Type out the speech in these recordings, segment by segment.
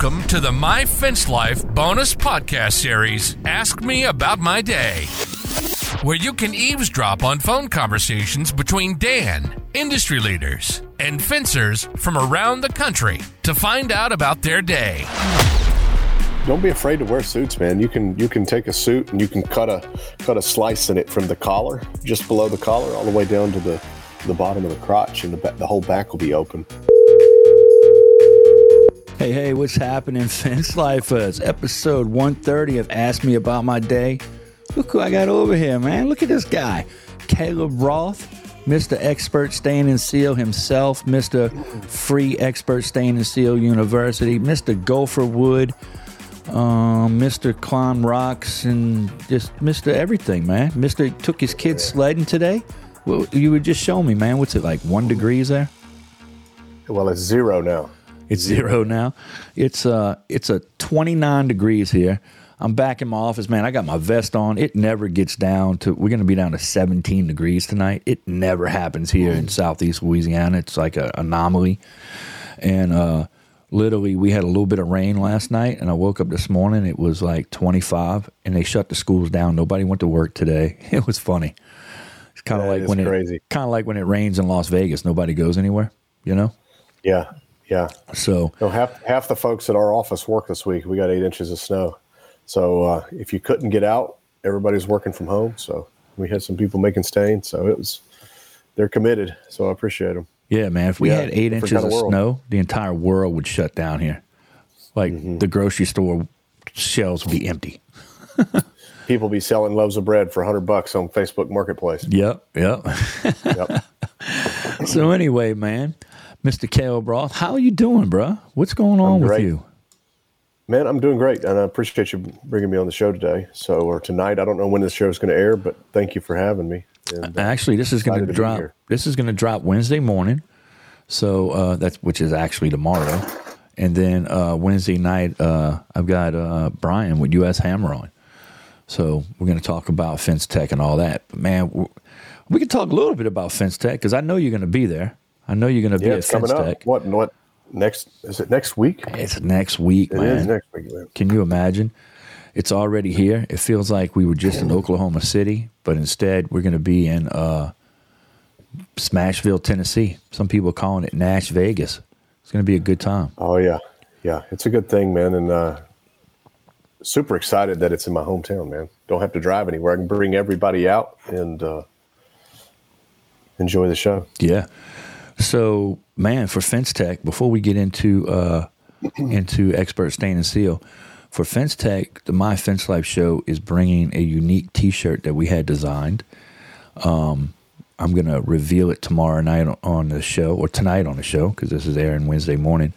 Welcome to the My Fence Life bonus podcast series, Ask Me About My Day, where you can eavesdrop on phone conversations between Dan, industry leaders, and fencers from around the country to find out about their day. Don't be afraid to wear suits, man. You can you can take a suit and you can cut a cut a slice in it from the collar, just below the collar, all the way down to the the bottom of the crotch, and the, the whole back will be open. Hey, hey, what's happening, Fence Lifers? Episode 130 of Ask Me About My Day. Look who I got over here, man. Look at this guy. Caleb Roth, Mr. Expert Stain and Seal himself, Mr. Free Expert Stain and Seal University, Mr. Gopher Wood, um, Mr. Climb Rocks, and just Mr. Everything, man. Mr. took his kids sledding today. Well, you would just show me, man. What's it like? One degrees there? Well, it's zero now. It's zero now. It's uh it's a 29 degrees here. I'm back in my office, man. I got my vest on. It never gets down to we're gonna be down to 17 degrees tonight. It never happens here in southeast Louisiana. It's like an anomaly. And uh literally we had a little bit of rain last night and I woke up this morning, it was like 25 and they shut the schools down. Nobody went to work today. It was funny. It's kind of like when crazy. it kind of like when it rains in Las Vegas. Nobody goes anywhere, you know? Yeah, yeah. So No, half half the folks at our office work this week. We got eight inches of snow. So uh, if you couldn't get out, everybody's working from home. So we had some people making stains. So it was they're committed. So I appreciate them. Yeah, man. If we Yeah, had eight inches kind of of snow, the entire world would shut down here. Like Mm-hmm. the grocery store shelves would be empty. People be selling loaves of bread for hundred bucks on Facebook Marketplace. Yep, yep. Yep. so anyway, man, Mr. Caleb Roth. how are you doing, bro? What's going on with you? Man, I'm doing great, and I appreciate you bringing me on the show today. So, or tonight, I don't know when this show is going to air, but thank you for having me. And, uh, Actually, this is going to to drop. This is going to drop Wednesday morning. So uh, that's which is actually tomorrow, and then uh, Wednesday night uh, I've got uh, Brian with US Hammer on. So we're going to talk about fence tech and all that. But man, we can talk a little bit about fence tech because I know you're going to be there. I know you're going to yeah, be at it's fence coming up. What? What? Next? Is it next week? It's next week, It man. is next week. Man. Can you imagine? It's already here. It feels like we were just in Oklahoma City, but instead we're going to be in uh, Smashville, Tennessee. Some people are calling it Nash Vegas. It's going to be a good time. Oh yeah, yeah. It's a good thing, man, and uh, super excited that it's in my hometown, man. Don't have to drive anywhere. I can bring everybody out and uh, enjoy the show. Yeah. So, man, for Fence Tech, before we get into uh, into expert stain and seal, for Fence Tech, the My Fence Life show is bringing a unique T-shirt that we had designed. Um, I'm gonna reveal it tomorrow night on- the show, or tonight on the show, because this is airing Wednesday morning.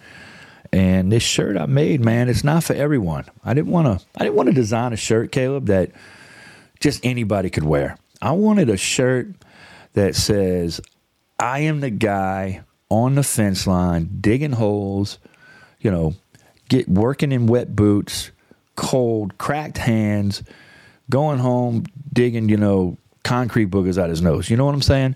And this shirt I made, man, it's not for everyone. I didn't want to. I didn't want to design a shirt, Caleb, that just anybody could wear. I wanted a shirt that says, I am the guy on the fence line digging holes, you know, get working in wet boots, cold, cracked hands, going home digging, you know, concrete boogers out his nose. You know what I'm saying?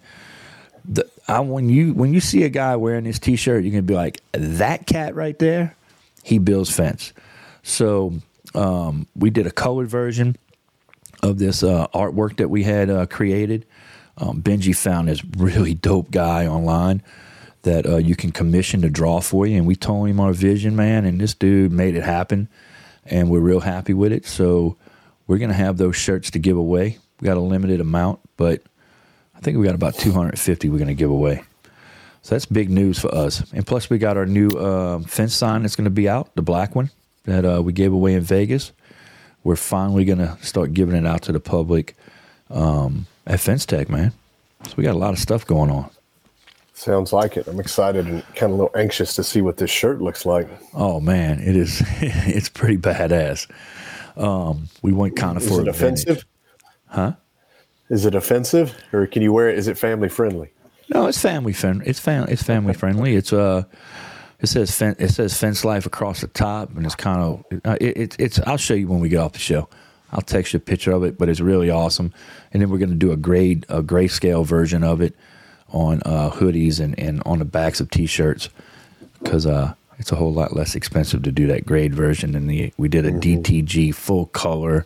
The, I, when you when you see a guy wearing this T-shirt, you're gonna be like, that cat right there, he builds fence. So um, we did a colored version of this uh, artwork that we had uh, created. Um, Benji found this really dope guy online that uh, you can commission to draw for you, and we told him our vision, man, and this dude made it happen, and we're real happy with it. So we're gonna have those shirts to give away. We got a limited amount, but I think we got about 250 we're gonna give away. So that's big news for us. And plus, we got our new uh, fence sign that's going to be out, the black one that uh, we gave away in Vegas. We're finally going to start giving it out to the public um, at Fence Tech, man. So we got a lot of stuff going on. Sounds like it. I'm excited and kind of a little anxious to see what this shirt looks like. Oh man, it is. it's pretty badass. Um, we went kind of Is for it offensive? huh? Is it offensive, or can you wear it? Is it family friendly? No, it's family friendly. It's fam- It's family friendly. It's uh, it says fen- it says fence life across the top, and it's kind of uh, it, it's it's. I'll show you when we get off the show. I'll text you a picture of it, but it's really awesome. And then we're going to do a grade a grayscale version of it on uh, hoodies and, and on the backs of t-shirts because uh, It's a whole lot less expensive to do that grade version than the we did a Mm-hmm. DTG full color.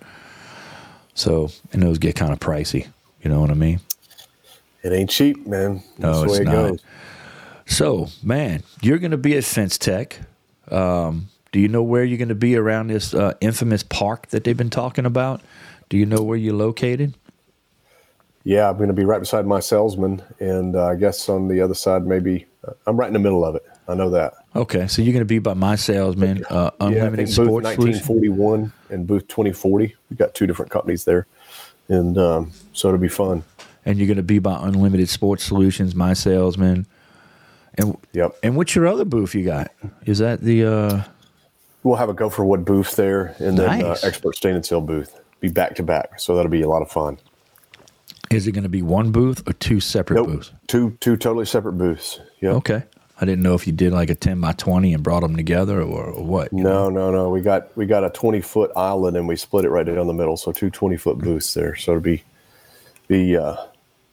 So and those get kind of pricey. You know what I mean? It ain't cheap, man. No, That's the it's way it not. goes. So man, you're going to be at Fence Tech. Um, do you know where you're going to be around this uh, infamous park that they've been talking about? Do you know where you're located? Yeah, I'm going to be right beside mySalesman, and uh, I guess on the other side, maybe uh, I'm right in the middle of it. I know that. Okay, so you're going to be by mySalesman, uh, yeah, Unlimited booth Sports Solutions. 1941 and booth 2040. We got two different companies there, and um, so it'll be fun. and you're going to be by Unlimited Sports Solutions, mySalesman. And Yep. and what's your other booth you got? Is that the uh We'll have a Gopher Wood booth there, and then Nice. uh, expert stain and seal booth. Be back to back, so that'll be a lot of fun. is it going to be one booth or two separate Nope, booths? two two totally separate booths. Yep. Okay. I didn't know if you did like a 10 by 20 and brought them together or, or what. No, no, no. We got we got a 20 foot island, and we split it right down the middle. So two 20 foot booths there. So it'll be be. Uh,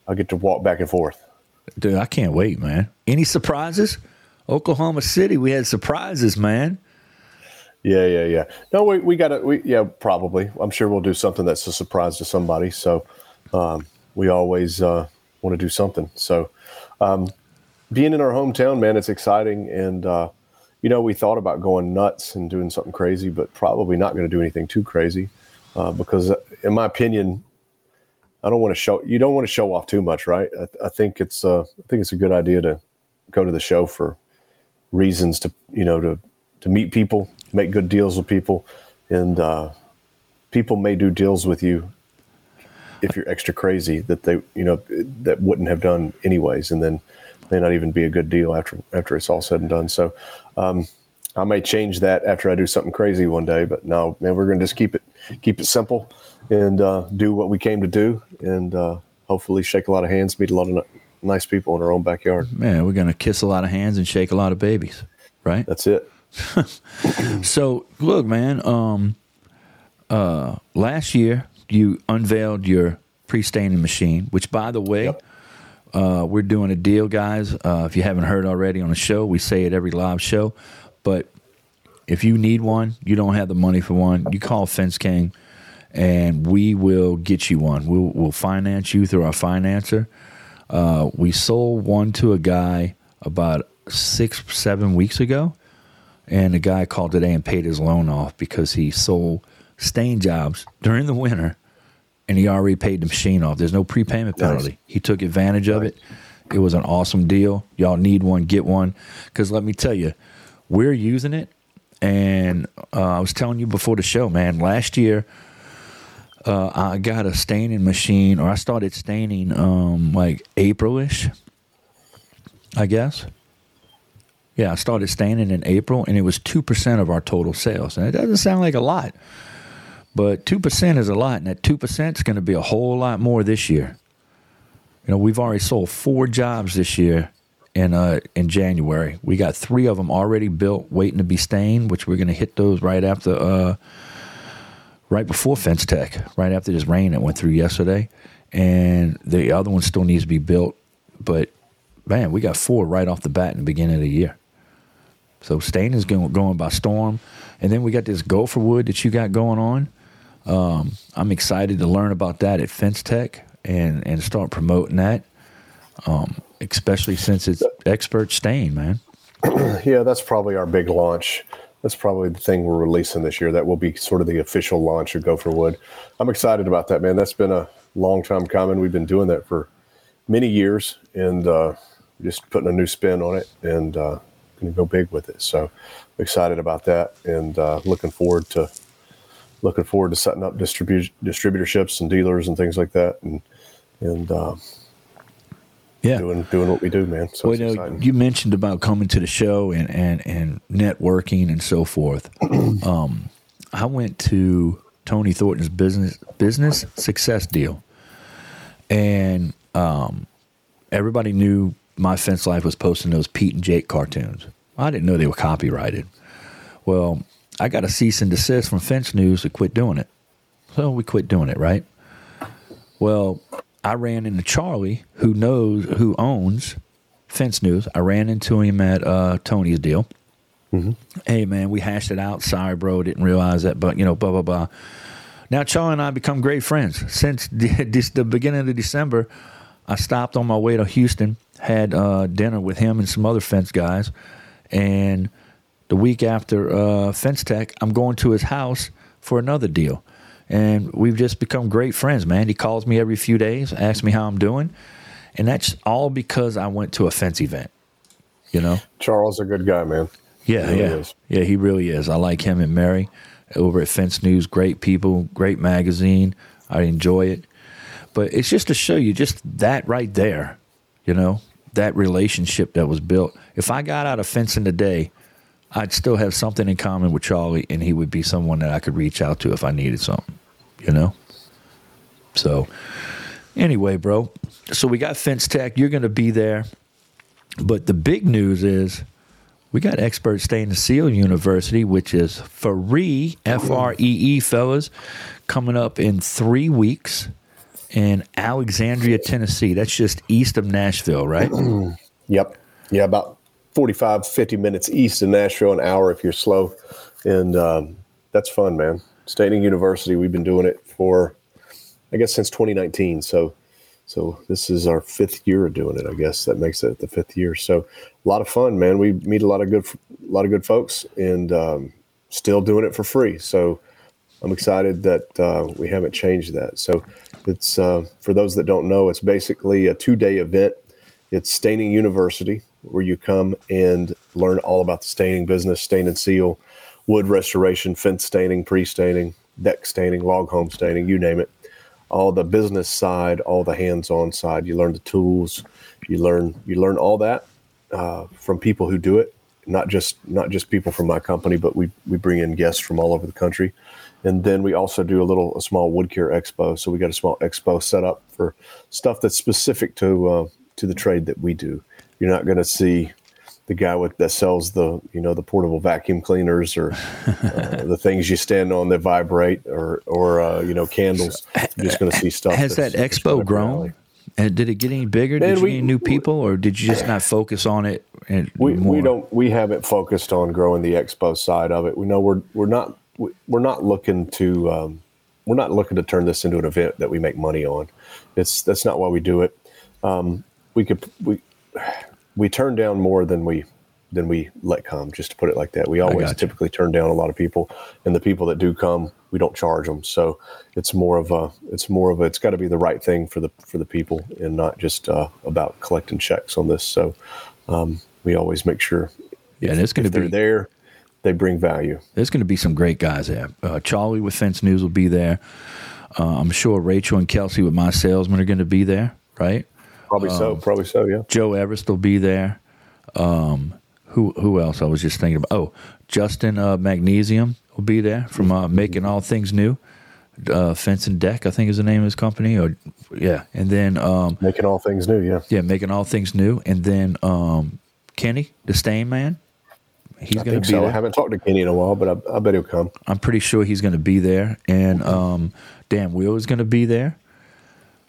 I'll get to walk back and forth. Dude, I can't wait, man. Any surprises? Oklahoma City, we had surprises, man. Yeah, yeah, yeah. No, we, we got to, we, yeah, probably. I'm sure we'll do something that's a surprise to somebody. So um, we always uh, want to do something. So um, being in our hometown, man, it's exciting. And, uh, you know, we thought about going nuts and doing something crazy, but probably not going to do anything too crazy uh, because, in my opinion, I don't want to show, you don't want to show off too much, right? I, I think it's, uh, I think it's a good idea to go to the show for reasons to, you know, to, to meet people, make good deals with people, and uh, people may do deals with you if you're extra crazy that they, you know, that wouldn't have done anyways, and then may not even be a good deal after after it's all said and done. So um, I may change that after I do something crazy one day, but no, man, we're going to just keep it keep it simple and uh, do what we came to do, and uh, hopefully shake a lot of hands, meet a lot of ni- nice people in our own backyard. Man, we're going to kiss a lot of hands and shake a lot of babies, right? That's it. So look, man. Um, uh, last year you unveiled your pre-staining machine, which, by the way, Yep. uh, we're doing a deal, guys. Uh, if you haven't heard already on the show, we say it every live show. But if you need one, you don't have the money for one, you call Fence King, and we will get you one. We'll we'll finance you through our financer. Uh, we sold one to a guy about six, seven weeks ago, and the guy called today and paid his loan off because he sold stain jobs during the winter, and he already paid the machine off. There's no prepayment Nice. penalty. He took advantage of it. It was an awesome deal. Y'all need one, get one. Because let me tell you, we're using it. And uh, I was telling you before the show, man, last year uh, I got a staining machine, or I started staining um, like Aprilish, I guess. Yeah, I started staining in April, and it was 2% of our total sales. And it doesn't sound like a lot, but 2% is a lot, and that 2% is going to be a whole lot more this year. You know, we've already sold four jobs this year in uh in January. We got three of them already built, waiting to be stained, which we're going to hit those right after uh right before Fence Tech, right after this rain that went through yesterday, and the other one still needs to be built. But man, we got four right off the bat in the beginning of the year. So stain is going going by storm, and then we got this gopher wood that you got going on. Um, I'm excited to learn about that at Fence Tech and and start promoting that, um, especially since it's expert stain, man. Yeah, that's probably our big launch. That's probably the thing we're releasing this year. That will be sort of the official launch of Gopher Wood. I'm excited about that, man. That's been a long time coming. We've been doing that for many years and uh, just putting a new spin on it and uh, going to go big with it. So excited about that and uh, looking forward to looking forward to setting up distribu- distributorships and dealers and things like that and and uh, Yeah. doing doing what we do, man. So Well, you, know, you mentioned about coming to the show and, and, and networking and so forth. um, I went to Tony Thornton's business business success deal, and um, everybody knew my fence life was posting those Pete and Jake cartoons. I didn't know they were copyrighted. Well, I got a cease and desist from Fence News to quit doing it. So we quit doing it, right? Well, I ran into Charlie, who knows, who owns Fence News. I ran into him at uh, Tony's deal, Hey man, we hashed it out. Sorry, bro, didn't realize that, but you know, blah blah blah. Now Charlie and I become great friends since the, this, the beginning of December. I stopped on my way to Houston, had uh, dinner with him and some other fence guys, and the week after uh, Fence Tech, I'm going to his house for another deal, and we've just become great friends, man. He calls me every few days, asks me how I'm doing, and that's all because I went to a fence event. You know. Charles, is a good guy, man. Yeah, He yeah, is. yeah. He really is. I like him and Mary over at Fence News. Great people, great magazine. I enjoy it, but it's just to show you just that right there. You know that relationship that was built. If I got out of fencing today, I'd still have something in common with Charlie, and he would be someone that I could reach out to if I needed something. You know. So, anyway, bro. So we got Fence Tech. You're going to be there, but the big news is we got Expert Stain and SEAL University, which is free, F R E E, fellas, coming up in three weeks in Alexandria, Tennessee. That's just east of Nashville, right? Yep. Yeah, about 45, 50 minutes east of Nashville, an hour if you're slow. And um, that's fun, man. Staining University, we've been doing it for, I guess, since 2019. So, so this is our fifth year of doing it. I guess that makes it the fifth year. So, a lot of fun, man. We meet a lot of good, a lot of good folks, and um, still doing it for free. So, I'm excited that uh, we haven't changed that. So, it's uh, for those that don't know, it's basically a two-day event. It's Staining University, where you come and learn all about the staining business, stain and seal, wood restoration, fence staining, pre-staining, deck staining, log home staining, you name it. All the business side, all the hands-on side. You learn the tools. You learn you learn all that uh, from people who do it. Not just not just people from my company, but we we bring in guests from all over the country. And then we also do a little a small wood care expo. So we got a small expo set up for stuff that's specific to uh, to the trade that we do. You're not going to see the guy with that sells the you know the portable vacuum cleaners or uh, the things you stand on that vibrate or or uh, you know candles. You're just going to see stuff. Has that expo right up your grown? And did it get any bigger? Man, did you we- any new people, or did you just not focus on it? And we, more? we don't we haven't focused on growing the expo side of it. We know we're we're not we're not looking to um, we're not looking to turn this into an event that we make money on. It's that's not why we do it. Um, we could we we turn down more than we than we let come. Just to put it like that, we always typically turn down a lot of people, and the people that do come, we don't charge them. So it's more of a it's more of a it's got to be the right thing for the for the people, and not just uh, about collecting checks on this. So um, we always make sure Yeah, and it's going to they're be there, they bring value. There's going to be some great guys there. Uh, Charlie with Fence News will be there. Uh, I'm sure Rachel and Kelsey with mySalesman are going to be there, right? Probably so. Um, Probably so. Yeah. Joe Everest will be there. Um, who who else? I was just thinking about. Oh, Justin uh, Magnesium will be there from uh, Making All Things New. Uh, Fence and Deck, I think is the name of his company. Or yeah, and then um, Making all things new. Yeah. yeah, Making All Things New, and then um, Kenny, the Stain Man. He's going to be so. there. I haven't talked to Kenny in a while, but I, I bet he'll come. I'm pretty sure he's going to be there, and um, Dan Will is going to be there.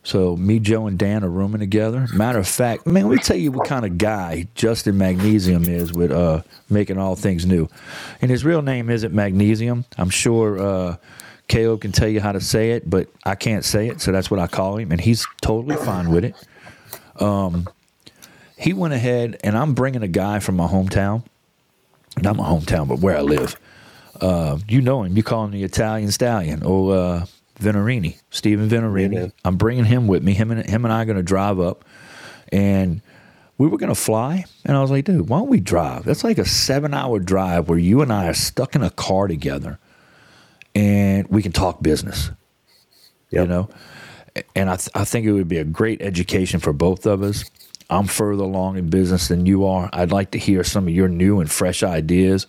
So me, Joe, and Dan are rooming together. Matter of fact, man, let me tell you what kind of guy Justin Magnesium is with uh, making all things new. And his real name isn't Magnesium. I'm sure uh, Caleb can tell you how to say it, but I can't say it, so that's what I call him, and he's totally fine with it. Um, he went ahead, and I'm bringing a guy from my hometown. Not my hometown, but where I live uh, you know him. You call him the Italian Stallion or uh, Venerini, Stephen Venerini. Yeah. I'm bringing him with me. Him and him and I are going to drive up, and we were going to fly. And I was like, dude, why don't we drive? That's like a seven hour drive where you and I are stuck in a car together, and we can talk business. You know, and I th- I think it would be a great education for both of us. I'm further along in business than you are. I'd like to hear some of your new and fresh ideas.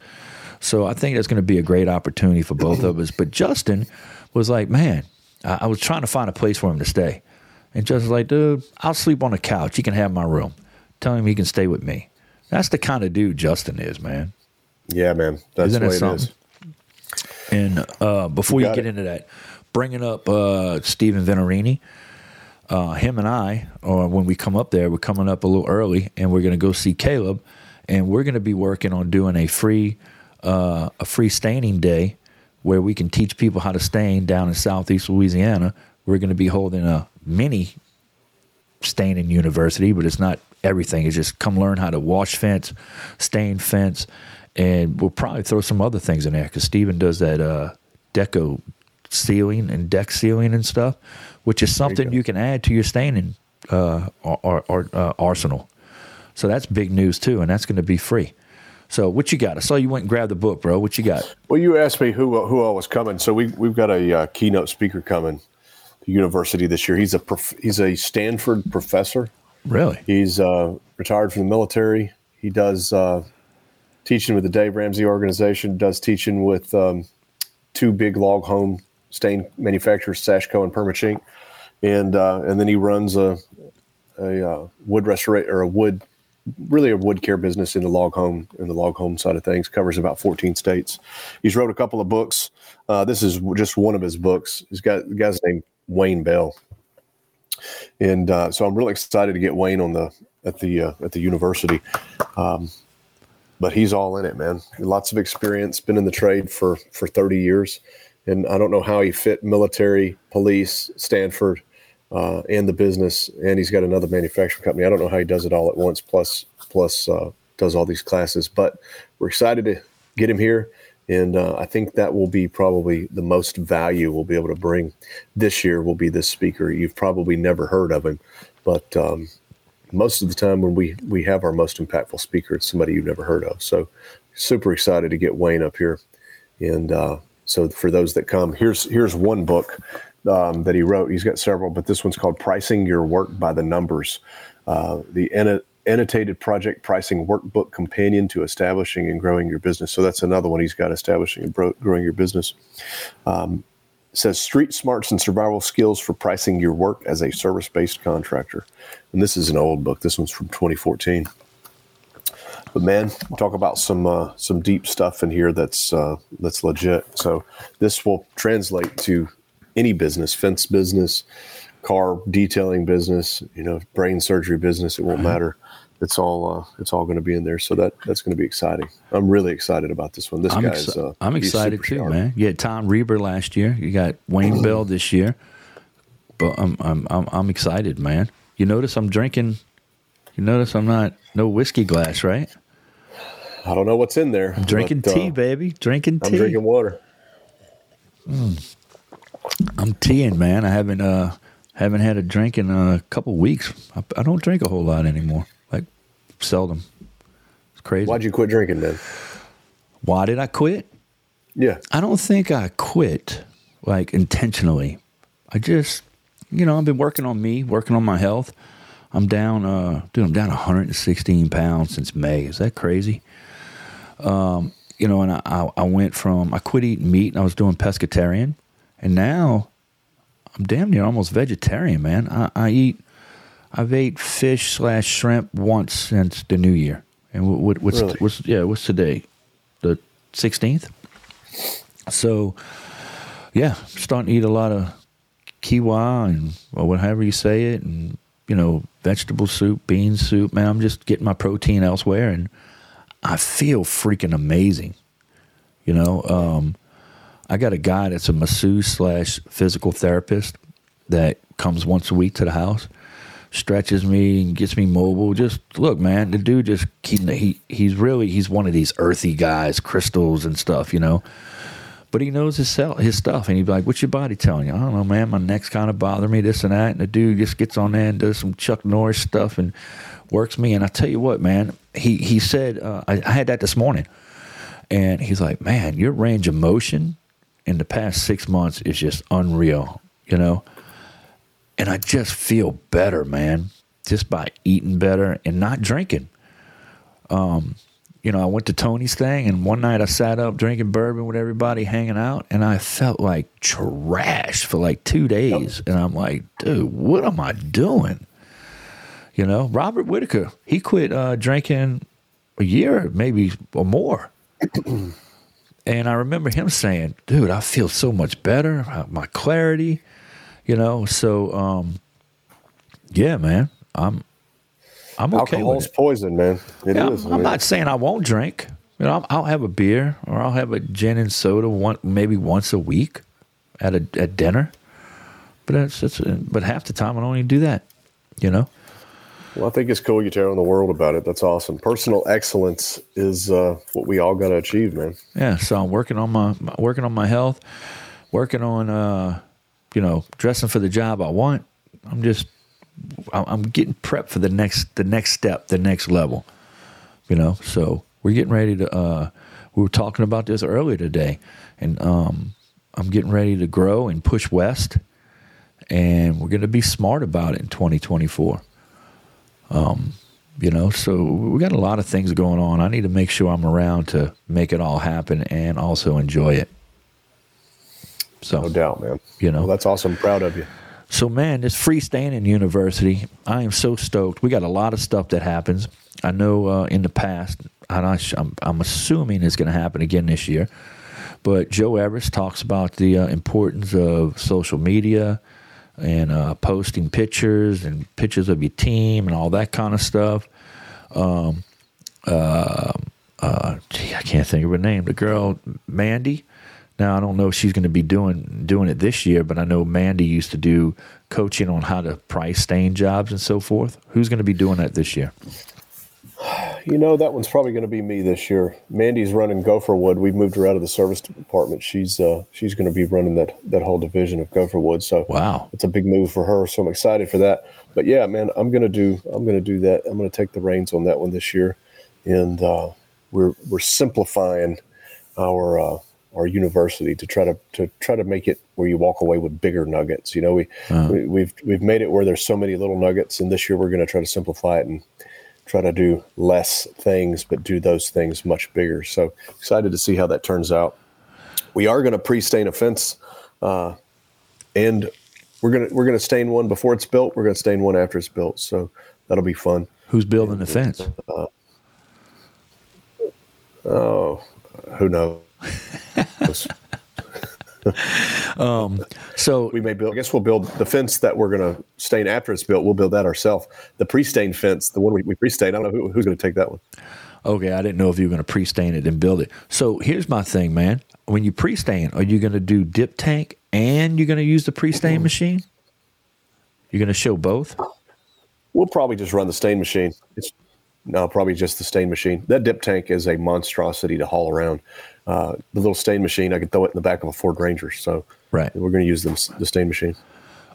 So I think that's going to be a great opportunity for both of us. But Justin was like, man, I, I was trying to find a place for him to stay. And Justin's like, dude, I'll sleep on the couch. He can have my room. Tell him he can stay with me. That's the kind of dude Justin is, man. Yeah, man. That's Isn't the way it something? is. And uh, before you got get it. into that, bringing up uh, Stephen Venerini, uh, him and I, or when we come up there, we're coming up a little early, and we're going to go see Caleb. and we're going to be working on doing a free uh, a free staining day where we can teach people how to stain down in southeast Louisiana. We're going to be holding a mini staining university, but it's not everything. It's just come learn how to wash fence, stain fence, and we'll probably throw some other things in there because Steven does that uh, deco sealing and deck sealing and stuff, which is something you, you, can add to your staining uh, or, or, uh, arsenal. So that's big news too, and that's going to be free. So what you got? I saw you went and grabbed the book, bro. What you got? Well, you asked me who who all was coming. So we we've got a uh, keynote speaker coming to university this year. He's a prof- he's a Stanford professor. Really? He's uh, retired from the military. He does uh, teaching with the Dave Ramsey organization. Does teaching with um, two big log home stain manufacturers, Sashco and Permachink, and uh, and then he runs a a uh, wood restoration or a wood really a wood care business in the log home in the log home side of things covers about 14 states. He's wrote a couple of books. Uh, this is just one of his books. He's got the guy's name wayne bell. And uh, so i'm really excited to get wayne on the at the uh, at the university. Um, but he's all in it man. Lots of experience been in the trade for for 30 years and i don't know how he fit military police stanford uh, and the business, and he's got another manufacturing company. I don't know how he does it all at once. Plus, plus uh, does all these classes. But we're excited to get him here, and uh, I think that will be probably the most value we'll be able to bring this year. Will be this speaker. You've probably never heard of him, but um, most of the time when we we have our most impactful speaker, it's somebody you've never heard of. So, super excited to get Wayne up here, and uh, so for those that come, here's here's one book um, that he wrote. He's got several, but this one's called "Pricing Your Work by the Numbers." Uh, the annotated project pricing workbook companion to establishing and growing your business. So that's another one he's got establishing and bro- growing your business. Um, says street smarts and survival skills for pricing your work as a service based contractor. And this is an old book. This one's from 2014. But man, talk about some uh, some deep stuff in here that's uh, that's legit. So this will translate to any business, fence business, car detailing business, you know, brain surgery business. It won't uh-huh. matter. It's all uh, it's all going to be in there. So that that's going to be exciting. I'm really excited about this one. This I'm guy's. Exci- uh, I'm excited too, sharp. man. You had Tom Reber last year. You got Wayne Bell this year. But I'm, I'm I'm I'm excited, man. You notice I'm drinking. You notice I'm not no whiskey glass, right? I don't know what's in there. I'm drinking but, tea, uh, baby. Drinking tea. I'm drinking water. Mm. I'm teeing, man. I haven't uh haven't had a drink in a couple weeks. I, I, don't drink a whole lot anymore. Like seldom. It's crazy. Why'd you quit drinking then? Why did I quit? Yeah. I don't think I quit like intentionally. I just, you know, I've been working on me, working on my health. I'm down, uh, dude, I'm down 116 pounds since May. Is that crazy? Um, you know, and I, I went from, I quit eating meat and I was doing pescatarian and now I'm damn near almost vegetarian, man. I, I eat, I've ate fish slash shrimp once since the new year. And what, what's, really? what's, yeah, what's today? The 16th? So, yeah, starting to eat a lot of quinoa and or whatever you say it, and you know, vegetable soup, bean soup. Man, I'm just getting my protein elsewhere, and I feel freaking amazing. You know, um, I got a guy that's a masseuse slash physical therapist that comes once a week to the house, stretches me and gets me mobile. Just look, man, the dude just he, he he's really he's one of these earthy guys, crystals and stuff, you know. But he knows his his stuff, and he'd be like, "What's your body telling you?" I don't know, man. My neck's kind of bothering me, this and that. And the dude just gets on there and does some Chuck Norris stuff and works me. And I tell you what, man, he he said uh, I, I had that this morning, and he's like, "Man, your range of motion in the past six months is just unreal, you know? And I just feel better, man, just by eating better and not drinking. Um, you know, I went to Tony's thing, and one night I sat up drinking bourbon with everybody, hanging out, and I felt like trash for like two days. And I'm like, dude, what am I doing? You know, Robert Whitaker, he quit uh, drinking a year, maybe or more. And I remember him saying, dude, I feel so much better, uh, my clarity, you know. So, um, yeah, man, I'm I'm okay Alcohol's with it. poison, man. It Yeah, is. I'm, I'm not saying I won't drink. You know, I'll, I'll have a beer or I'll have a gin and soda one maybe once a week at a at dinner. But that's, that's but half the time I don't even do that. You know. Well, I think it's cool you're telling the world about it. That's awesome. Personal excellence is uh, what we all got to achieve, man. Yeah, so I'm working on my working on my health, working on uh, you know, dressing for the job I want. I'm just I'm I'm getting prepped for the next the next step, the next level. You know, so we're getting ready to uh we were talking about this earlier today and um I'm getting ready to grow and push west and we're going to be smart about it in 2024. Um you know, so we got a lot of things going on. I need to make sure I'm around to make it all happen and also enjoy it. So, No doubt, man. You know. Well, that's awesome. Proud of you. So man, this free Staining university, I am so stoked. We got a lot of stuff that happens. I know uh, in the past, and I, am I'm assuming it's going to happen again this year. But Joe Everest talks about the uh, importance of social media and uh, posting pictures and pictures of your team and all that kind of stuff. Um, uh, uh, gee, I can't think of her name. The girl Mandy. Now I don't know if she's going to be doing doing it this year, but I know Mandy used to do coaching on how to price stain jobs and so forth. Who's going to be doing that this year? You know, that one's probably going to be me this year. Mandy's running Gopherwood. We've moved her out of the service department. She's uh, she's going to be running that that whole division of Gopherwood. So Wow. it's a big move for her. So I'm excited for that. But yeah, man, I'm going to do I'm going to do that. I'm going to take the reins on that one this year, and uh, we're we're simplifying our uh, our university to try to to try to make it where you walk away with bigger nuggets. You know, we, we we've we've made it where there's so many little nuggets, and this year we're going to try to simplify it and try to do less things, but do those things much bigger. So excited to see how that turns out. We are going to pre-stain a fence, uh, and we're gonna we're gonna stain one before it's built. We're gonna stain one after it's built. So that'll be fun. Who's building the fence? Oh, who knows? Um, so we may build. I guess we'll build the fence that we're going to stain after it's built. We'll build that ourselves. The pre-stained fence, the one we, we pre-stain. I don't know who, who's going to take that one. Okay, I didn't know if you were going to pre-stain it and build it. So here's my thing, man. When you pre-stain, are you going to do dip tank and you're going to use the pre-stain machine? You're going to show both? We'll probably just run the stain machine. It's no, probably just the stain machine. That dip tank is a monstrosity to haul around. Uh, the little stain machine, I could throw it in the back of a Ford Ranger. So Right. we're going to use them, the stain machine.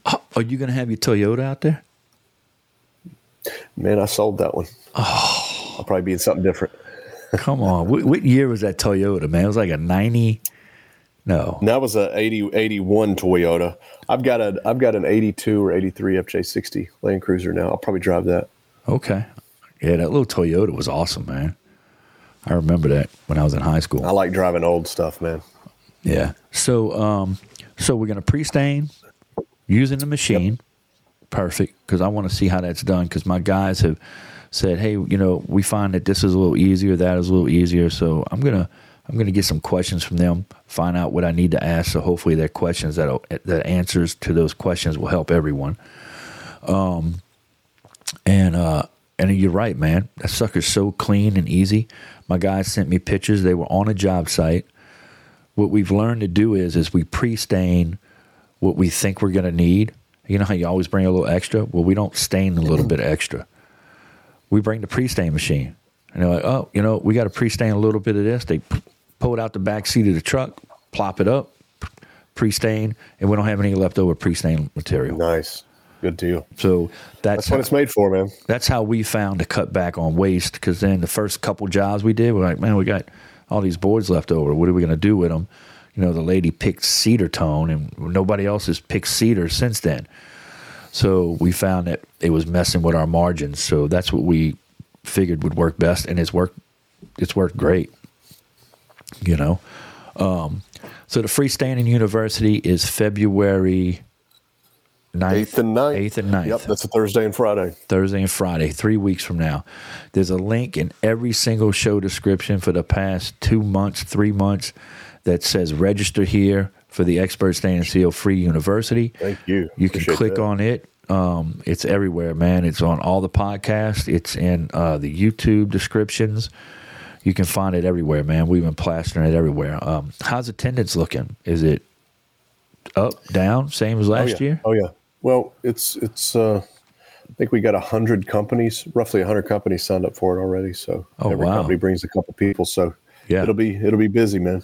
Oh, are you going to have your Toyota out there? Man, I sold that one. Oh, I'll probably be in something different. Come on. what, what year was that Toyota, man? It was like a 90. No. And that was a 80, 81 Toyota. I've got a I've got an 82 or 83 FJ60 Land Cruiser now. I'll probably drive that. Okay. Yeah, that little Toyota was awesome, man. I remember that when I was in high school. I like driving old stuff, man. Yeah. So, um, so we're gonna pre-stain using the machine. Perfect, because I want to see how that's done. Because my guys have said, hey, you know, we find that this is a little easier, that is a little easier. So I'm gonna I'm gonna get some questions from them, find out what I need to ask. So hopefully, their questions that the answers to those questions will help everyone. Um, and uh, and you're right, man. That sucker's so clean and easy. My guys sent me pictures. They were on a job site what we've learned to do is is we pre-stain what we think we're going to need. You know how you always bring a little extra? Well, we don't stain a little mm-hmm. bit extra. We bring the pre-stain machine. And they're like, oh, you know, we got to pre-stain a little bit of this. They pull it out the back seat of the truck, plop it up, pre-stain, and we don't have any leftover pre-stain material. Nice, good deal. So that's, That's what it's made for, man. that's how we found to cut back on waste. Because then the first couple jobs we did, we're like, man, we got all these boards left over. What are we going to do with them? You know, the lady picked cedar tone, and nobody else has picked cedar since then. So we found that it was messing with our margins. So that's what we figured would work best, and it's worked. It's worked great. You know, um, so the free Staining university is February 9th, Eighth and ninth. eighth and 9th. Yep, that's a Thursday and Friday. Thursday and Friday, three weeks from now. There's a link in every single show description for the past two months, three months that says register here for the Expert Stain and Seal Free University. Thank you. You can click that. on it Um, it's everywhere, man. It's on all the podcasts. It's in uh, the YouTube descriptions. You can find it everywhere, man. We've been plastering it everywhere. Um, how's attendance looking? Is it up, down, same as last oh, yeah. year? Oh yeah. Well, it's it's. Uh, I think we got a hundred companies, roughly a hundred companies signed up for it already. So oh, every wow. company brings a couple people. So yeah, it'll be it'll be busy, man.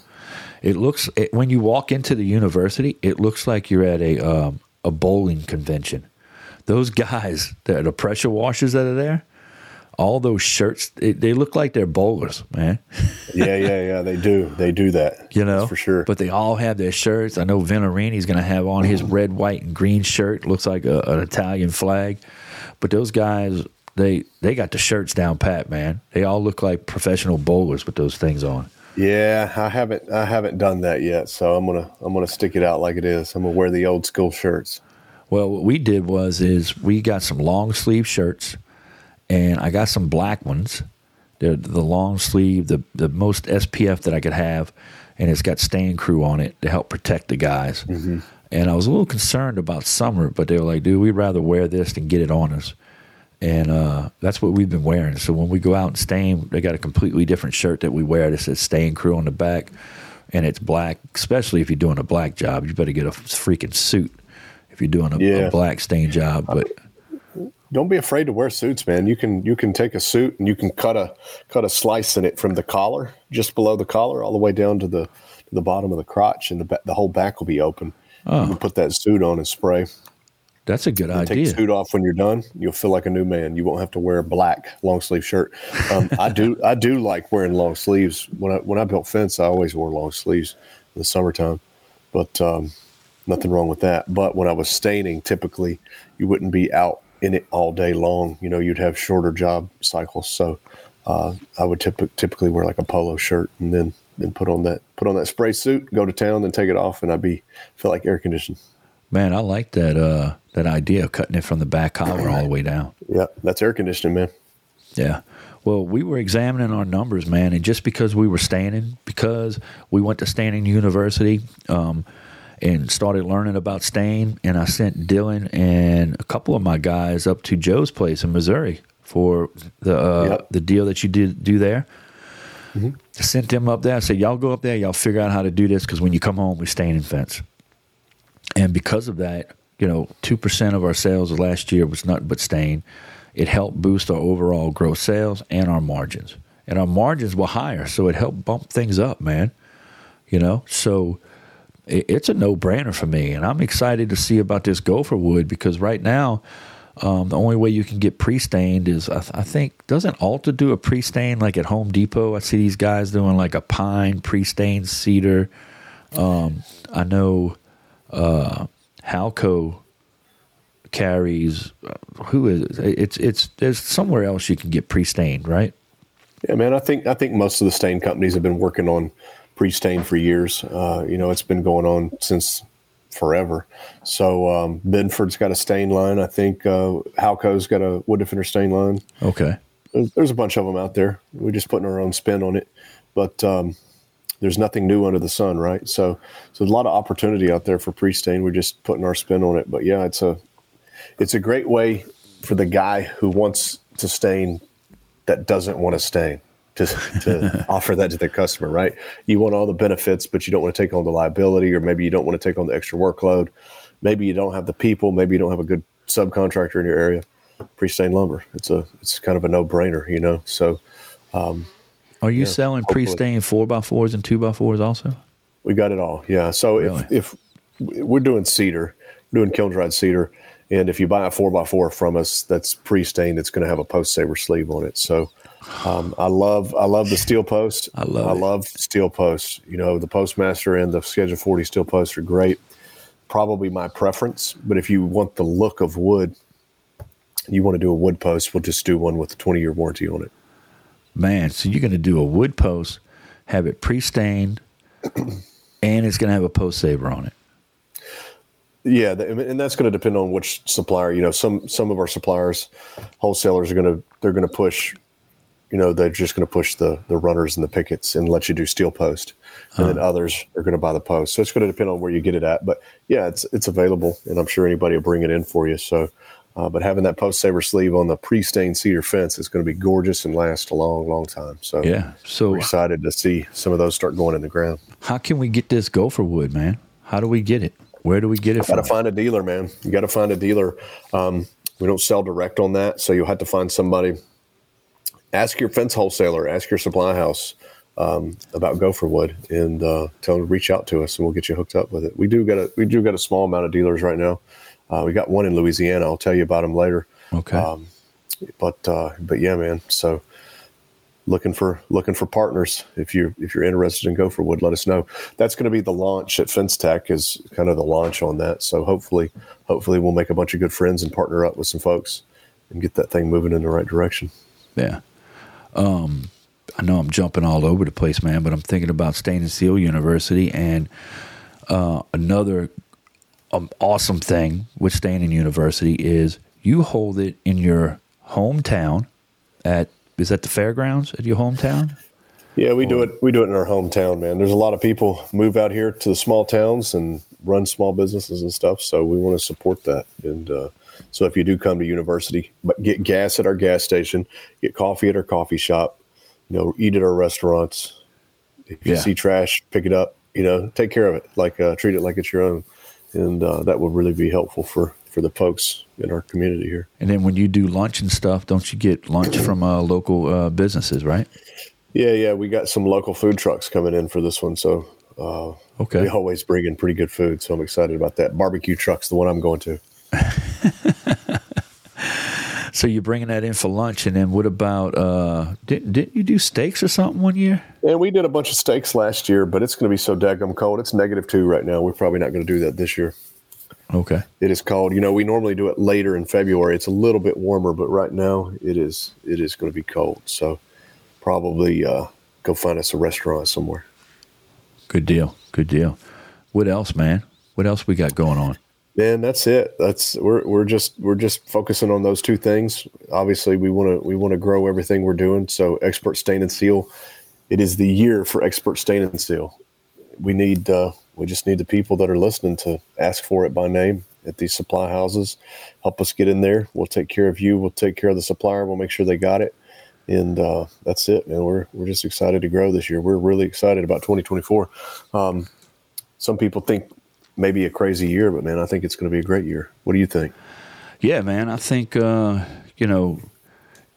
It looks it, when you walk into the university, it looks like you're at a um, a bowling convention. Those guys, the, the pressure washers that are there, all those shirts, it, they look like they're bowlers, man. yeah, yeah, yeah. They do. They do that. You know, That's for sure. But they all have their shirts. I know Venturini's going to have on his red, white, and green shirt. Looks like a, an Italian flag. But those guys, they they got the shirts down pat, man. They all look like professional bowlers with those things on. Yeah, I haven't I haven't done that yet, so I'm gonna I'm gonna stick it out like it is. I'm gonna wear the old school shirts. Well, what we did was is we got some long sleeve shirts, and I got some black ones. They're the long sleeve, the the most SPF that I could have, and it's got Stain Crew on it to help protect the guys. Mm-hmm. And I was a little concerned about summer, but they were like, "Dude, we'd rather wear this than get it on us." And uh, that's what we've been wearing. So when we go out and stain, they got a completely different shirt that we wear that says "Stain Crew" on the back, and it's black. Especially if you're doing a black job, you better get a freaking suit if you're doing a, Yeah. a black stain job. But Don't be afraid to wear suits, man. You can you can take a suit and you can cut a cut a slice in it from the collar, just below the collar, all the way down to the to the bottom of the crotch, and the the whole back will be open. Oh. You can put that suit on and spray. that's a good idea. Take the suit off when you're done. You'll feel like a new man. You won't have to wear a black long sleeve shirt. Um, I do I do like wearing long sleeves. When I when I built fence, I always wore long sleeves in the summertime. But um, nothing wrong with that. But when I was staining, typically you wouldn't be out in it all day long. You know, you'd have shorter job cycles. So uh, I would typ- typically wear like a polo shirt and then then put on that put on that spray suit, go to town, then take it off, and I'd be feel like air conditioned. Man, I like that uh, that idea of cutting it from the back collar all the way down. Yeah, that's air conditioning, man. Yeah. Well, we were examining our numbers, man, and just because we were standing, because we went to Staining University um, and started learning about stain, and I sent Dylan and a couple of my guys up to Joe's place in Missouri for the uh, Yep. the deal that you did do there. I sent them up there. I said, "Y'all go up there. Y'all figure out how to do this because when you come home, we stain and fence." And because of that, you know, two percent of our sales last year was nothing but stain. It helped boost our overall gross sales and our margins. And our margins were higher, so it helped bump things up, man. You know, so it's a no brainer for me, and I'm excited to see about this gopher wood because right now. Um, the only way you can get pre-stained is I, th- I think doesn't Alta do a pre-stain like at Home Depot? I see these guys doing like a pine pre-stained cedar. Um, I know uh, Halco carries. Uh, who is it? It's it's there's somewhere else you can get pre-stained, right? Yeah, man. I think I think most of the stain companies have been working on pre-stain for years. Uh, you know, it's been going on since forever. So um, Benford's got a stain line. I think uh, Halco's got a wood defender stain line. Okay. There's, there's a bunch of them out there. We're just putting our own spin on it, but um, there's nothing new under the sun, right? So, so there's a lot of opportunity out there for pre-stain. We're just putting our spin on it. But yeah, it's a it's a great way for the guy who wants to stain that doesn't want to stain to, to offer that to the customer, right? You want all the benefits, but you don't want to take on the liability, or maybe you don't want to take on the extra workload. Maybe you don't have the people. Maybe you don't have a good subcontractor in your area. Pre-stained lumber. It's a it's kind of a no brainer, you know. So um, Are you Yeah, selling hopefully. pre-stained four by fours and two by fours also? We got it all. Yeah. So Really? if if we're doing cedar, we're doing kiln dried cedar, and if you buy a four by four from us that's pre stained, it's going to have a post saver sleeve on it. So um, I love I love the steel post. I love I it. love steel posts. You know the Postmaster and the Schedule Forty steel posts are great. Probably my preference, but if you want the look of wood, you want to do a wood post, we'll just do one with a twenty year warranty on it. Man, so you're going to do a wood post, have it pre-stained, and it's going to have a post saver on it. Yeah, and that's going to depend on which supplier. You know, some some of our suppliers, wholesalers are going to they're going to push you know, they're just going to push the the runners and the pickets and let you do steel post, and then others are going to buy the post. So it's going to depend on where you get it at. But yeah, it's it's available, and I'm sure anybody will bring it in for you. So. Uh, but having that post saver sleeve on the pre-stained cedar fence is going to be gorgeous and last a long, long time. So Yeah. So we're excited to see some of those start going in the ground. how can we get this gopher wood, man? How do we get it? Where do we get it Got to find a dealer, man. You got to find a dealer. Um, we don't sell direct on that, so you'll have to find somebody. Ask your fence wholesaler, ask your supply house um, about gopher wood, and uh, tell them to reach out to us, and we'll get you hooked up with it. We do got a we do got a small amount of dealers right now. Uh, we got one in Louisiana. I'll tell you about them later. Okay. Um, but uh, but yeah, man. So looking for looking for partners. If you if you're interested in Gopher Wood, let us know. That's going to be the launch at Fence Tech is kind of the launch on that. So hopefully hopefully we'll make a bunch of good friends and partner up with some folks and get that thing moving in the right direction. Yeah. Um, I know I'm jumping all over the place, man, but I'm thinking about Stain and Seal University and uh, another um, awesome thing with Stain and University is you hold it in your hometown at is that the fairgrounds at your hometown? Yeah, we do it. We do it in our hometown, man. There's a lot of people move out here to the small towns and run small businesses and stuff. So we want to support that. And uh, so if you do come to university, but get gas at our gas station, get coffee at our coffee shop, you know, eat at our restaurants. If you Yeah. see trash, pick it up. You know, take care of it. Like uh, treat it like it's your own, and uh, that will really be helpful for for the folks in our community here. And then when you do lunch and stuff, don't you get lunch from uh, local uh, businesses, right? Yeah, yeah, we got some local food trucks coming in for this one, so uh, Okay. we always bring in pretty good food. So I'm excited about that. Barbecue truck's the one I'm going to. So you're bringing that in for lunch, and then what about? Uh, didn't didn't you do steaks or something one year? And we did a bunch of steaks last year, but it's going to be so daggum cold. It's negative two right now. We're probably not going to do that this year. Okay. It is cold. You know, we normally do it later in February. It's a little bit warmer, but right now it is it is going to be cold. So probably uh, go find us a restaurant somewhere. Good deal. Good deal. What else, man? What else we got going on? Man, that's it. That's we're we're just we're just focusing on those two things. Obviously, we want to we want to grow everything we're doing. So, expert stain and seal. It is the year for expert stain and seal. We need uh, we just need the people that are listening to ask for it by name at these supply houses. Help us get in there. We'll take care of you. We'll take care of the supplier. We'll make sure they got it. And uh, that's it, man. We're we're just excited to grow this year. We're really excited about 2024. Um, some people think maybe a crazy year, but man, I think it's going to be a great year. What do you think? Yeah, man. I think uh, you know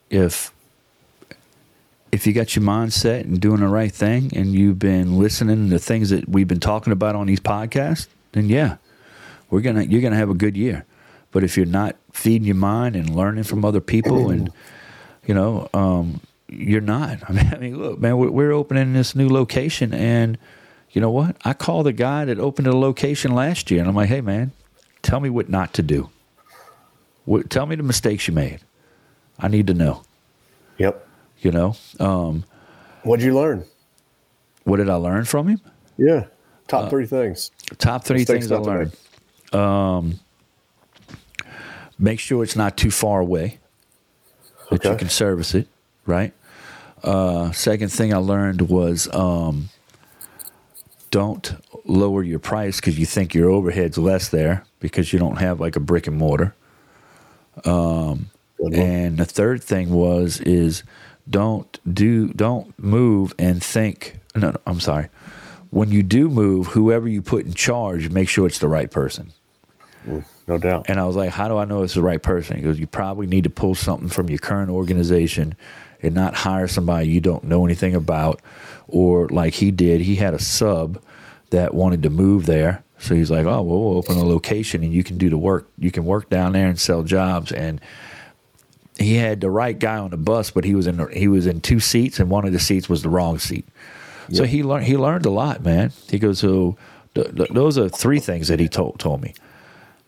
if if you got your mindset and doing the right thing, and you've been listening to things that we've been talking about on these podcasts, then yeah, we're gonna you're gonna have a good year. But if you're not feeding your mind and learning from other people, and you know, um, you're not. I mean, I mean, look, man, we're, we're opening this new location, and you know what? I called the guy that opened a location last year, and I'm like, hey, man, tell me what not to do. What, tell me the mistakes you made. I need to know. Yep. You know, um, What'd you learn? what did I learn from him? Yeah. Top three things. Top three Mistakes things I learned. Um, make sure it's not too far away that you Okay. can service it, right? Uh, second thing I learned was um, don't lower your price because you think your overhead's less there because you don't have like a brick and mortar. Um, one. And the third thing was is don't do don't move and think no, no I'm sorry. When you do move, whoever you put in charge, make sure it's the right person. No doubt. And I was like, how do I know it's the right person? He goes, you probably need to pull something from your current organization and not hire somebody you don't know anything about. Or like he did, he had a sub that wanted to move there. So he's like, oh, well, we'll open a location and you can do the work. You can work down there and sell jobs. And he had the right guy on the bus, but he was in he was in two seats, and one of the seats was the wrong seat. So he learned he learned a lot, man. He goes, so th- th- those are three things that he told told me.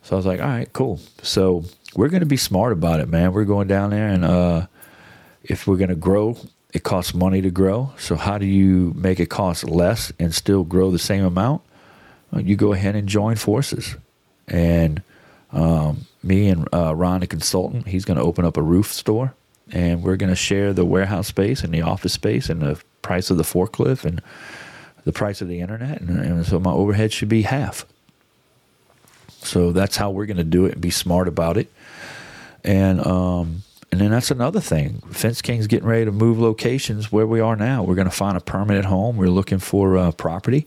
So I was like, all right, cool. So we're going to be smart about it, man. We're going down there, and uh, if we're going to grow, it costs money to grow. So how do you make it cost less and still grow the same amount? Well, you go ahead and join forces. And um, me and uh, Ron, the consultant, he's going to open up a roof store and we're going to share the warehouse space and the office space and the price of the forklift and the price of the internet, and, and so my overhead should be half. So that's how we're going to do it and be smart about it. And um, and then that's another thing. Fence King's getting ready to move locations where we are now. We're going to find a permanent home. We're looking for uh, property.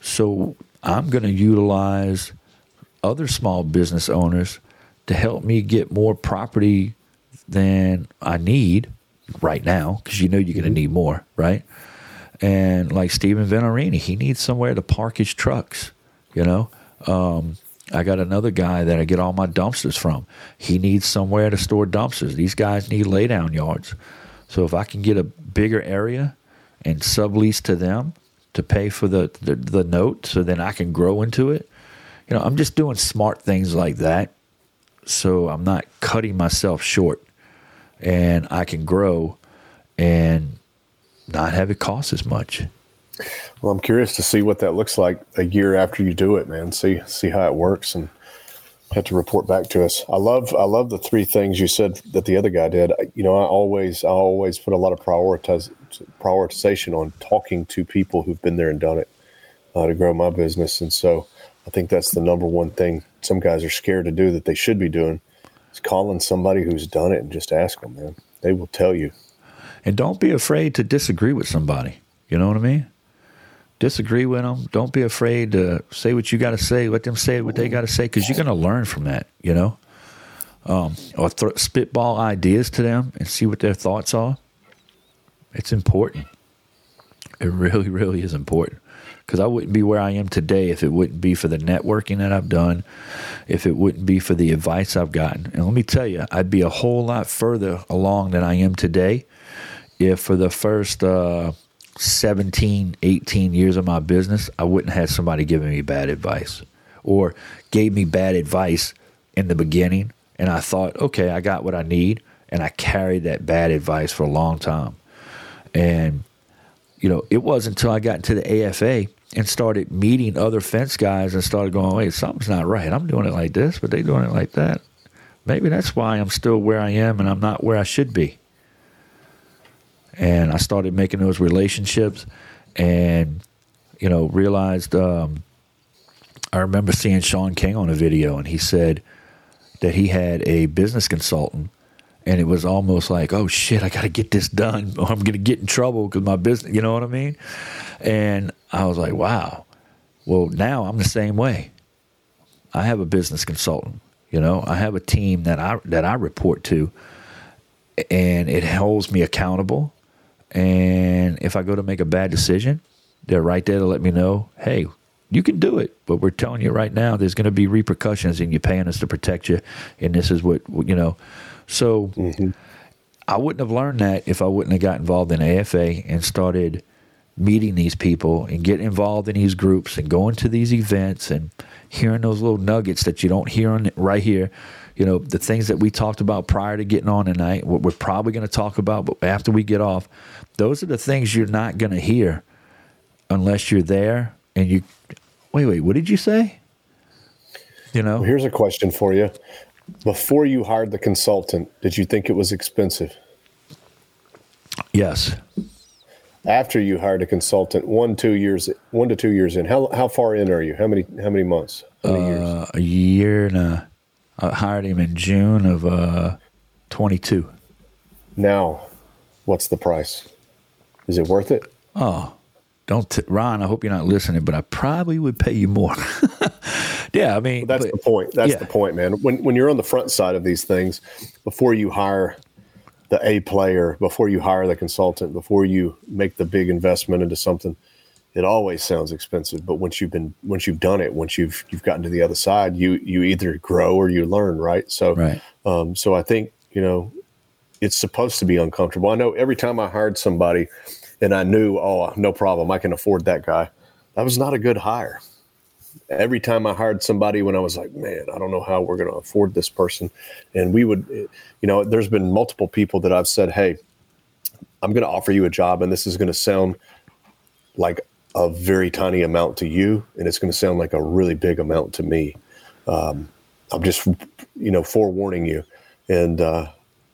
So I'm going to utilize other small business owners to help me get more property than I need right now because you know you're going to need more, right? And like Steven Venorini, he needs somewhere to park his trucks, you know? Um, I got another guy that I get all my dumpsters from. He needs somewhere to store dumpsters. These guys need laydown yards. So if I can get a bigger area and sublease to them to pay for the, the, the note so then I can grow into it, you know, I'm just doing smart things like that. So I'm not cutting myself short and I can grow and not have it cost as much. Well, I'm curious to see what that looks like a year after you do it, man. See see how it works and have to report back to us. I love I love the three things you said that the other guy did. You know, I always I always put a lot of prioritize prioritization on talking to people who've been there and done it uh, to grow my business, and so I think that's the number one thing some guys are scared to do that they should be doing is calling somebody who's done it and just ask them, man. They will tell you. And don't be afraid to disagree with somebody. You know what I mean? Disagree with them. Don't be afraid to say what you got to say. Let them say what they got to say because you're going to learn from that, you know? Um, or th- spitball ideas to them and see what their thoughts are. It's important. It really, really is important. Because I wouldn't be where I am today if it wouldn't be for the networking that I've done, if it wouldn't be for the advice I've gotten. And let me tell you, I'd be a whole lot further along than I am today if for the first uh, 17, 18 years of my business, I wouldn't have somebody giving me bad advice or gave me bad advice in the beginning. And I thought, okay, I got what I need. And I carried that bad advice for a long time. And, you know, it wasn't until I got into the AFA and started meeting other fence guys and started going, wait, something's not right. I'm doing it like this, but they're doing it like that. Maybe that's why I'm still where I am and I'm not where I should be and I started making those relationships, and you know realized. Um, I remember seeing Sean King on a video, and he said that he had a business consultant, and it was almost like, oh shit, I got to get this done, or I'm going to get in trouble because my business. You know what I mean? And I was like, wow. Well, now I'm the same way. I have a business consultant. You know, I have a team that I that I report to, and it holds me accountable. And if I go to make a bad decision, they're right there to let me know, hey, you can do it, but we're telling you right now there's going to be repercussions and you're paying us to protect you. And this is what, you know. So mm-hmm. I wouldn't have learned that if I wouldn't have got involved in AFA and started meeting these people and getting involved in these groups and going to these events and hearing those little nuggets that you don't hear on right here you know, the things that we talked about prior to getting on tonight, what we're probably going to talk about but after we get off, those are the things you're not going to hear unless you're there and you wait, wait, what did you say? You know, well, here's a question for you. Before you hired the consultant, did you think it was expensive? Yes. After you hired a consultant, one, two years, one to two years in, how how far in are you? How many how many months? How many uh, a year and a I hired him in June of uh, 22. Now, what's the price? Is it worth it? Oh, don't t- Ron. I hope you're not listening, but I probably would pay you more. yeah, I mean well, that's but, the point. That's yeah. the point, man. When when you're on the front side of these things, before you hire the A player, before you hire the consultant, before you make the big investment into something, it always sounds expensive but once you've been once you've done it once you've you've gotten to the other side you you either grow or you learn right so right. um so i think you know it's supposed to be uncomfortable i know every time i hired somebody and i knew oh no problem i can afford that guy that was not a good hire every time i hired somebody when i was like man i don't know how we're going to afford this person and we would you know there's been multiple people that i've said hey i'm going to offer you a job and this is going to sound like a very tiny amount to you, and it's going to sound like a really big amount to me. Um, I'm just, you know, forewarning you. And uh,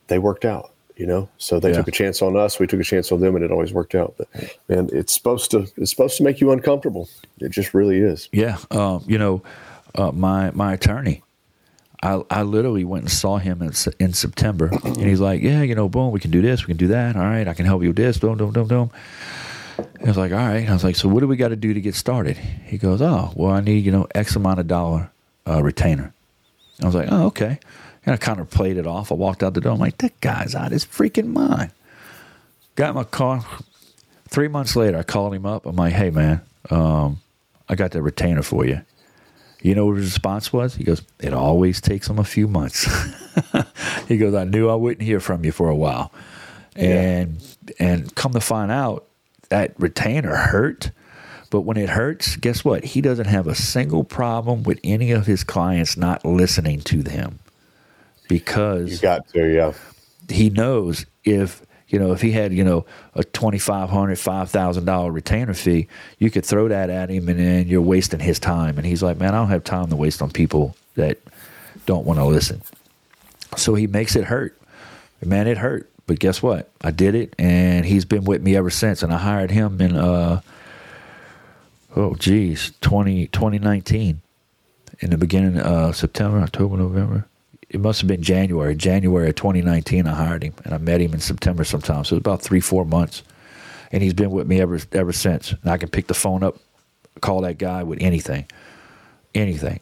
they worked out. You know. So they Yeah. took a chance on us. We took a chance on them, and it always worked out. But man, it's supposed to it's supposed to make you uncomfortable. It just really is. Yeah, um, you know, uh, my my attorney, I I literally went and saw him in, in September, and he's like, "Yeah, you know, boom, we can do this, we can do that. All right, I can help you with this. Boom, boom, boom, boom." I was like, "All right." I was like, "So what do we got to do to get started?" He goes, "Oh, well, I need you know X amount of dollar uh, retainer." I was like, "Oh, okay." And I kind of played it off. I walked out the door. I'm like, "That guy's out of his freaking mind." Got my car. Three months later, I called him up. I'm like, "Hey, man." Um, I got that retainer for you. You know what his response was? He goes, It always takes them a few months. he goes, I knew I wouldn't hear from you for a while. And and come to find out that retainer hurt. But when it hurts, guess what? He doesn't have a single problem with any of his clients not listening to them. Because You got to, yeah. he knows if you know if he had you know a twenty five hundred five thousand dollar retainer fee, you could throw that at him, and then you're wasting his time. And he's like, man, I don't have time to waste on people that don't want to listen. So he makes it hurt. Man, it hurt. But guess what? I did it, and he's been with me ever since. And I hired him in uh oh geez, 20, 2019 in the beginning of September, October, November. It must have been January. January of 2019, I hired him, and I met him in September sometime. So it was about three, four months, and he's been with me ever ever since. And I can pick the phone up, call that guy with anything, anything.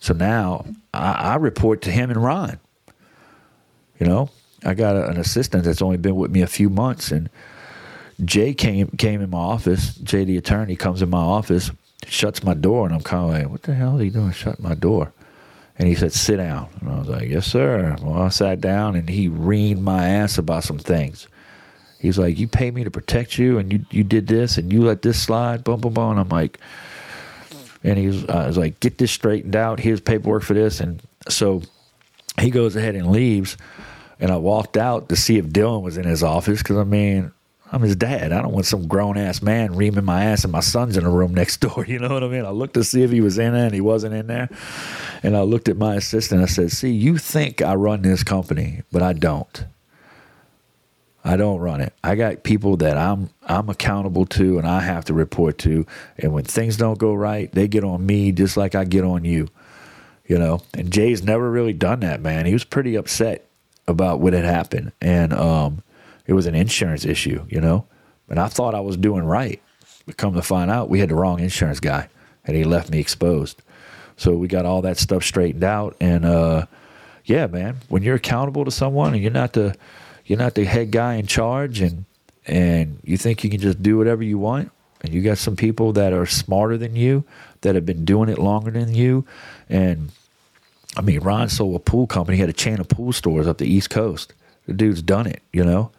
So now I, I report to him and Ron. You know, I got a, an assistant that's only been with me a few months, and Jay came came in my office. Jay, the attorney, comes in my office, shuts my door, and I'm kind of like, "What the hell are you doing? Shut my door." And he said, "Sit down." And I was like, "Yes, sir." Well, I sat down, and he reamed my ass about some things. He's like, "You pay me to protect you, and you you did this, and you let this slide." Boom, boom, boom. And I'm like, and he was, I was like, "Get this straightened out. Here's paperwork for this." And so he goes ahead and leaves, and I walked out to see if Dylan was in his office because I mean. I'm his dad. I don't want some grown ass man reaming my ass and my son's in a room next door. You know what I mean? I looked to see if he was in there and he wasn't in there. And I looked at my assistant. I said, See, you think I run this company, but I don't. I don't run it. I got people that I'm I'm accountable to and I have to report to. And when things don't go right, they get on me just like I get on you. You know? And Jay's never really done that, man. He was pretty upset about what had happened. And um it was an insurance issue, you know? And I thought I was doing right. But come to find out, we had the wrong insurance guy and he left me exposed. So we got all that stuff straightened out. And uh, yeah, man, when you're accountable to someone and you're not the you're not the head guy in charge and and you think you can just do whatever you want and you got some people that are smarter than you that have been doing it longer than you and I mean Ron sold a pool company, he had a chain of pool stores up the East Coast. The dude's done it, you know.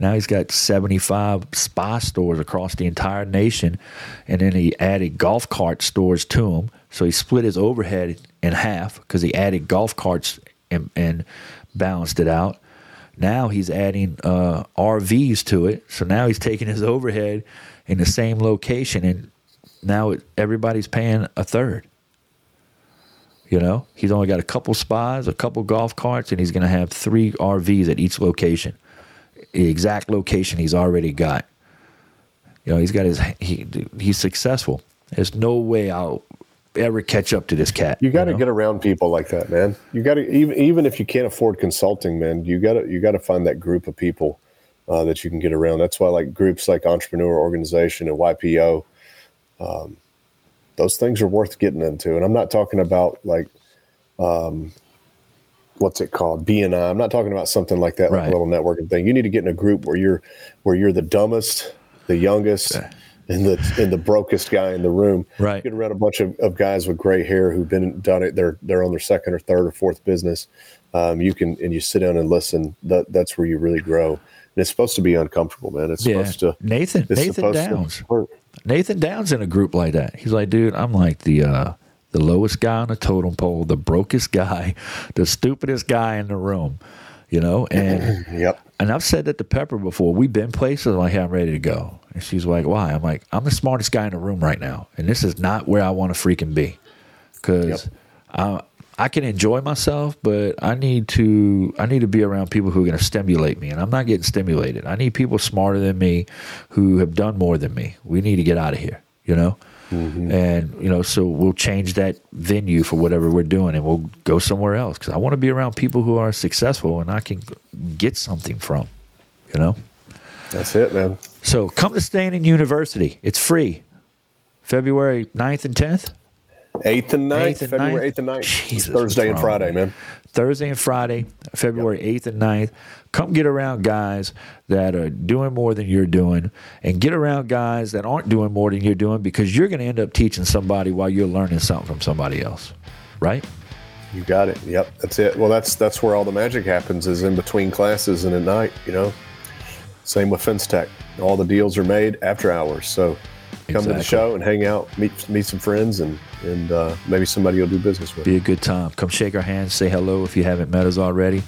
Now he's got 75 spa stores across the entire nation. And then he added golf cart stores to them. So he split his overhead in half because he added golf carts and, and balanced it out. Now he's adding uh, RVs to it. So now he's taking his overhead in the same location. And now it, everybody's paying a third. You know, he's only got a couple spas, a couple golf carts, and he's going to have three RVs at each location the exact location he's already got. You know, he's got his he he's successful. There's no way I'll ever catch up to this cat. You got to know? get around people like that, man. You got to even even if you can't afford consulting, man. You got to you got to find that group of people uh, that you can get around. That's why like groups like Entrepreneur Organization and YPO, um, those things are worth getting into. And I'm not talking about like, um, what's it called, BNI. I'm not talking about something like that, like a little networking thing. You need to get in a group where you're where you're the dumbest, the youngest. And the and the brokest guy in the room, Right. Get around a bunch of, of guys with gray hair who've been done it. They're they're on their second or third or fourth business. Um, you can and you sit down and listen. That that's where you really grow. And it's supposed to be uncomfortable, man. It's Yeah. supposed to. Nathan Nathan Downs. Nathan Downs in a group like that. He's like, dude, I'm like the uh, the lowest guy on the totem pole, the brokest guy, the stupidest guy in the room. You know, and Yep. and I've said that to Pepper before. We've been places like, hey, I'm ready to go. And she's like, why? I'm like, I'm the smartest guy in the room right now, and this is not where I want to freaking be, because Yep. I I can enjoy myself, but I need to I need to be around people who are going to stimulate me, and I'm not getting stimulated. I need people smarter than me who have done more than me. We need to get out of here, you know. Mm-hmm. And you know, so we'll change that venue for whatever we're doing, and we'll go somewhere else because I want to be around people who are successful and I can get something from, you know. That's it, man. So come to Staining University. It's free. February 9th and 10th? 8th and 9th, 8th and February 9th? 8th and 9th. Jesus, Thursday and Friday, man. Thursday and Friday, February yep. 8th and 9th. Come get around guys that are doing more than you're doing and get around guys that aren't doing more than you're doing because you're going to end up teaching somebody while you're learning something from somebody else. Right? You got it. Yep, that's it. Well, that's that's where all the magic happens is in between classes and at night, you know. Same with Fence Tech. All the deals are made after hours. So come exactly. to the show and hang out, meet meet some friends, and and uh, maybe somebody you'll do business with. Be a good time. Come shake our hands, say hello if you haven't met us already.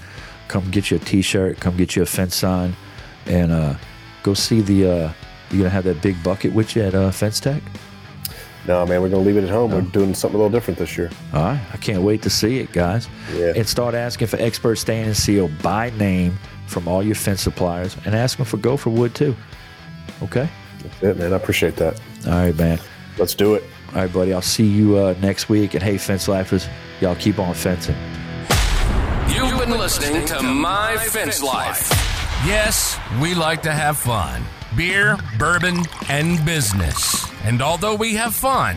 Come get you a T-shirt. Come get you a fence sign, and uh, go see the. Uh, you gonna have that big bucket with you at uh, Fence Tech? No, man, we're gonna leave it at home. No. We're doing something a little different this year. All right, I can't wait to see it, guys. Yeah. And start asking for expert stain and seal by name from all your fence suppliers, and ask them for gopher wood too. Okay. That's it, man. I appreciate that. All right, man. Let's do it. All right, buddy. I'll see you uh, next week. And hey, fence lifers, y'all keep on fencing. Been listening to My Fence Life. Yes, we like to have fun beer, bourbon, and business. And although we have fun,